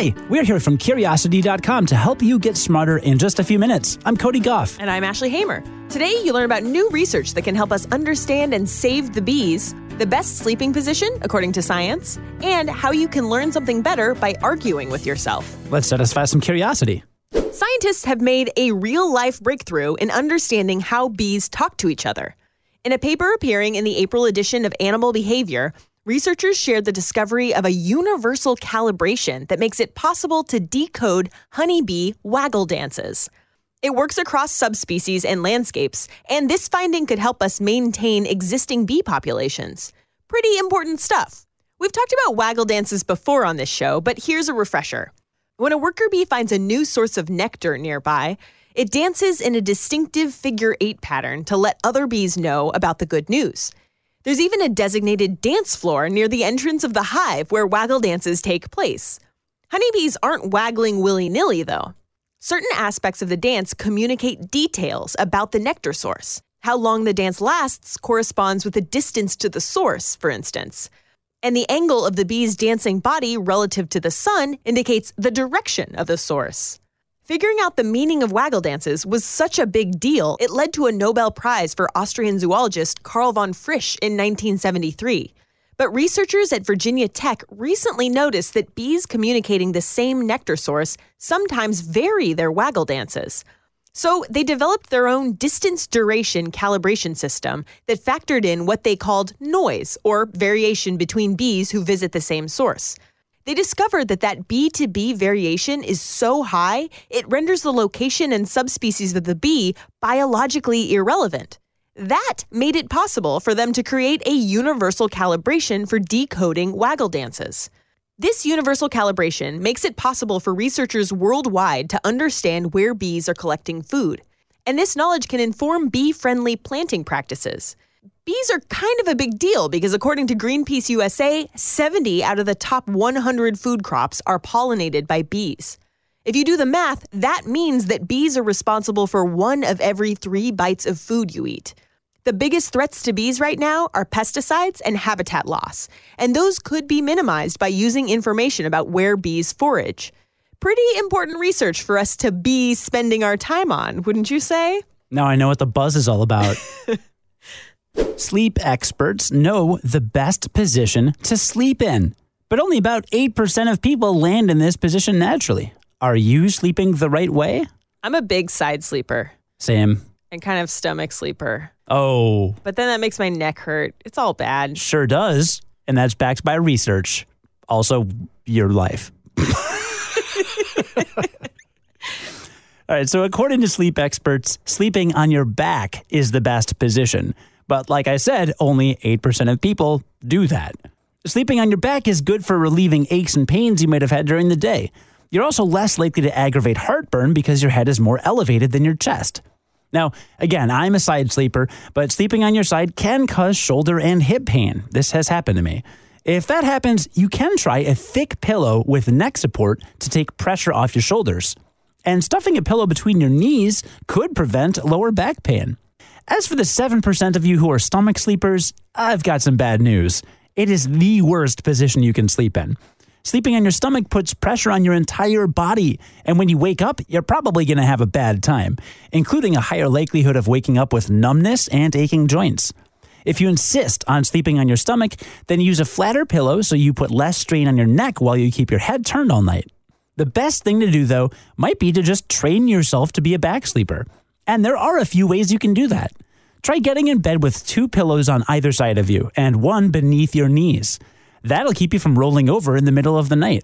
Hi, we're here from Curiosity.com to help you get smarter in just a few minutes. I'm Cody Gough. And I'm Ashley Hamer. Today, you learn about new research that can help us understand and save the bees, the best sleeping position, according to science, and how you can learn something better by arguing with yourself. Let's satisfy some curiosity. Scientists have made a real life breakthrough in understanding how bees talk to each other. In a paper appearing in the April edition of Animal Behavior, researchers shared the discovery of a universal calibration that makes it possible to decode honeybee waggle dances. It works across subspecies and landscapes, and this finding could help us maintain existing bee populations. Pretty important stuff. We've talked about waggle dances before on this show, but here's a refresher. When a worker bee finds a new source of nectar nearby, it dances in a distinctive figure eight pattern to let other bees know about the good news. There's even a designated dance floor near the entrance of the hive where waggle dances take place. Honeybees aren't waggling willy nilly, though. Certain aspects of the dance communicate details about the nectar source. How long the dance lasts corresponds with the distance to the source, for instance. And the angle of the bee's dancing body relative to the sun indicates the direction of the source. Figuring out the meaning of waggle dances was such a big deal, it led to a Nobel Prize for Austrian zoologist Karl von Frisch in 1973. But researchers at Virginia Tech recently noticed that bees communicating the same nectar source sometimes vary their waggle dances. So they developed their own distance duration calibration system that factored in what they called noise, or variation between bees who visit the same source. They discovered that that bee to bee variation is so high, it renders the location and subspecies of the bee biologically irrelevant. That made it possible for them to create a universal calibration for decoding waggle dances. This universal calibration makes it possible for researchers worldwide to understand where bees are collecting food. And this knowledge can inform bee friendly planting practices. Bees are kind of a big deal because, according to Greenpeace USA, 70 out of the top 100 food crops are pollinated by bees. If you do the math, that means that bees are responsible for one of every three bites of food you eat. The biggest threats to bees right now are pesticides and habitat loss, and those could be minimized by using information about where bees forage. Pretty important research for us to be spending our time on, wouldn't you say? Now I know what the buzz is all about. sleep experts know the best position to sleep in, but only about 8% of people land in this position naturally. Are you sleeping the right way? I'm a big side sleeper Same. and kind of stomach sleeper, Oh, but then that makes my neck hurt. It's all bad. sure does. And that's backed by research. Also, your life. All right, so according to sleep experts, sleeping on your back is the best position. But like I said, only 8% of people do that. Sleeping on your back is good for relieving aches and pains you might have had during the day. You're also less likely to aggravate heartburn because your head is more elevated than your chest. Now, again, I'm a side sleeper, but sleeping on your side can cause shoulder and hip pain. This has happened to me. If that happens, you can try a thick pillow with neck support to take pressure off your shoulders. And stuffing a pillow between your knees could prevent lower back pain. As for the 7% of you who are stomach sleepers, I've got some bad news. It is the worst position you can sleep in. Sleeping on your stomach puts pressure on your entire body, and when you wake up, you're probably going to have a bad time, including a higher likelihood of waking up with numbness and aching joints. If you insist on sleeping on your stomach, then use a flatter pillow so you put less strain on your neck while you keep your head turned all night. The best thing to do, though, might be to just train yourself to be a back sleeper. And there are a few ways you can do that. Try getting in bed with two pillows on either side of you and one beneath your knees. That'll keep you from rolling over in the middle of the night.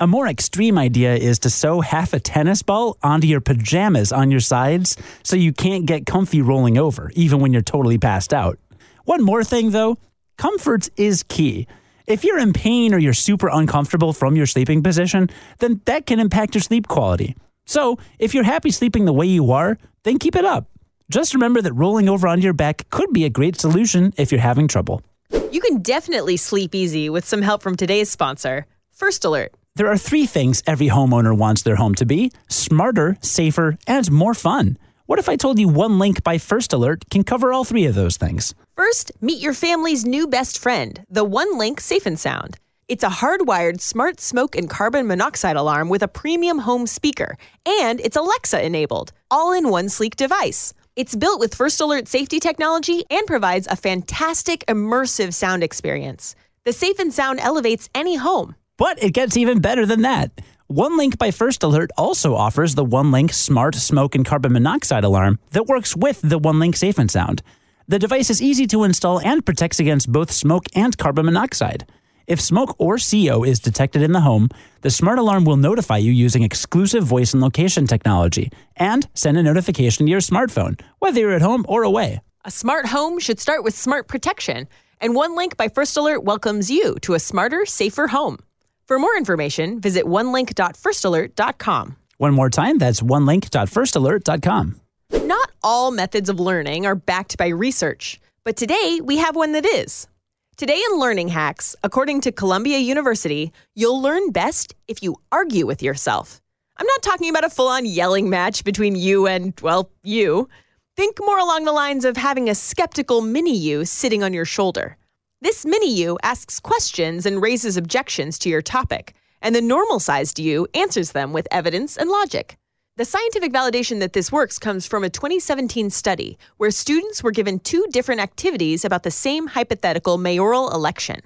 A more extreme idea is to sew half a tennis ball onto your pajamas on your sides so you can't get comfy rolling over, even when you're totally passed out. One more thing though comfort is key. If you're in pain or you're super uncomfortable from your sleeping position, then that can impact your sleep quality. So, if you're happy sleeping the way you are, then keep it up. Just remember that rolling over onto your back could be a great solution if you're having trouble. You can definitely sleep easy with some help from today's sponsor, First Alert. There are three things every homeowner wants their home to be smarter, safer, and more fun. What if I told you OneLink by First Alert can cover all three of those things? First, meet your family's new best friend, the OneLink Safe and Sound. It's a hardwired smart smoke and carbon monoxide alarm with a premium home speaker, and it's Alexa enabled, all in one sleek device. It's built with First Alert safety technology and provides a fantastic immersive sound experience. The safe and sound elevates any home. But it gets even better than that. OneLink by First Alert also offers the OneLink Smart Smoke and Carbon Monoxide Alarm that works with the OneLink Safe and Sound. The device is easy to install and protects against both smoke and carbon monoxide. If smoke or CO is detected in the home, the smart alarm will notify you using exclusive voice and location technology and send a notification to your smartphone, whether you're at home or away. A smart home should start with smart protection, and OneLink by First Alert welcomes you to a smarter, safer home. For more information, visit onelink.firstalert.com. One more time, that's onelink.firstalert.com. Not all methods of learning are backed by research, but today we have one that is. Today in Learning Hacks, according to Columbia University, you'll learn best if you argue with yourself. I'm not talking about a full on yelling match between you and, well, you. Think more along the lines of having a skeptical mini you sitting on your shoulder. This mini you asks questions and raises objections to your topic, and the normal sized you answers them with evidence and logic. The scientific validation that this works comes from a 2017 study where students were given two different activities about the same hypothetical mayoral election.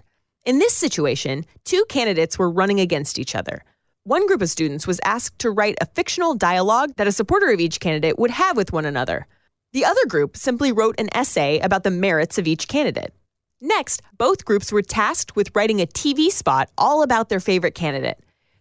In this situation, two candidates were running against each other. One group of students was asked to write a fictional dialogue that a supporter of each candidate would have with one another. The other group simply wrote an essay about the merits of each candidate. Next, both groups were tasked with writing a TV spot all about their favorite candidate.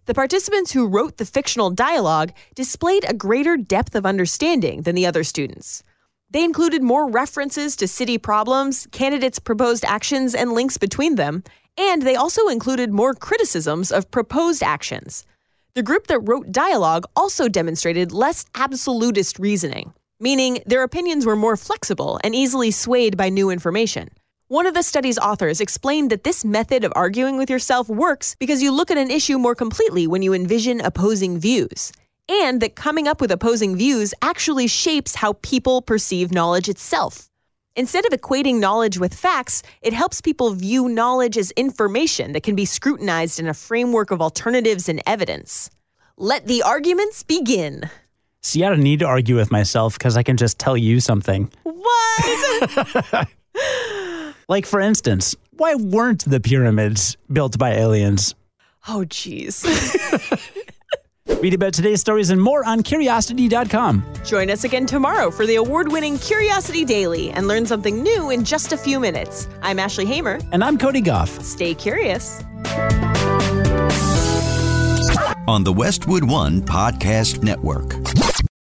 The participants who wrote the fictional dialogue displayed a greater depth of understanding than the other students. They included more references to city problems, candidates' proposed actions, and links between them, and they also included more criticisms of proposed actions. The group that wrote dialogue also demonstrated less absolutist reasoning, meaning their opinions were more flexible and easily swayed by new information. One of the study's authors explained that this method of arguing with yourself works because you look at an issue more completely when you envision opposing views, and that coming up with opposing views actually shapes how people perceive knowledge itself. Instead of equating knowledge with facts, it helps people view knowledge as information that can be scrutinized in a framework of alternatives and evidence. Let the arguments begin. See, I don't need to argue with myself because I can just tell you something. What? Like, for instance, why weren't the pyramids built by aliens? oh, jeez. Read about today's stories and more on curiosity.com. Join us again tomorrow for the award winning Curiosity Daily and learn something new in just a few minutes. I'm Ashley Hamer. And I'm Cody Gough. Stay curious. on the Westwood One Podcast Network.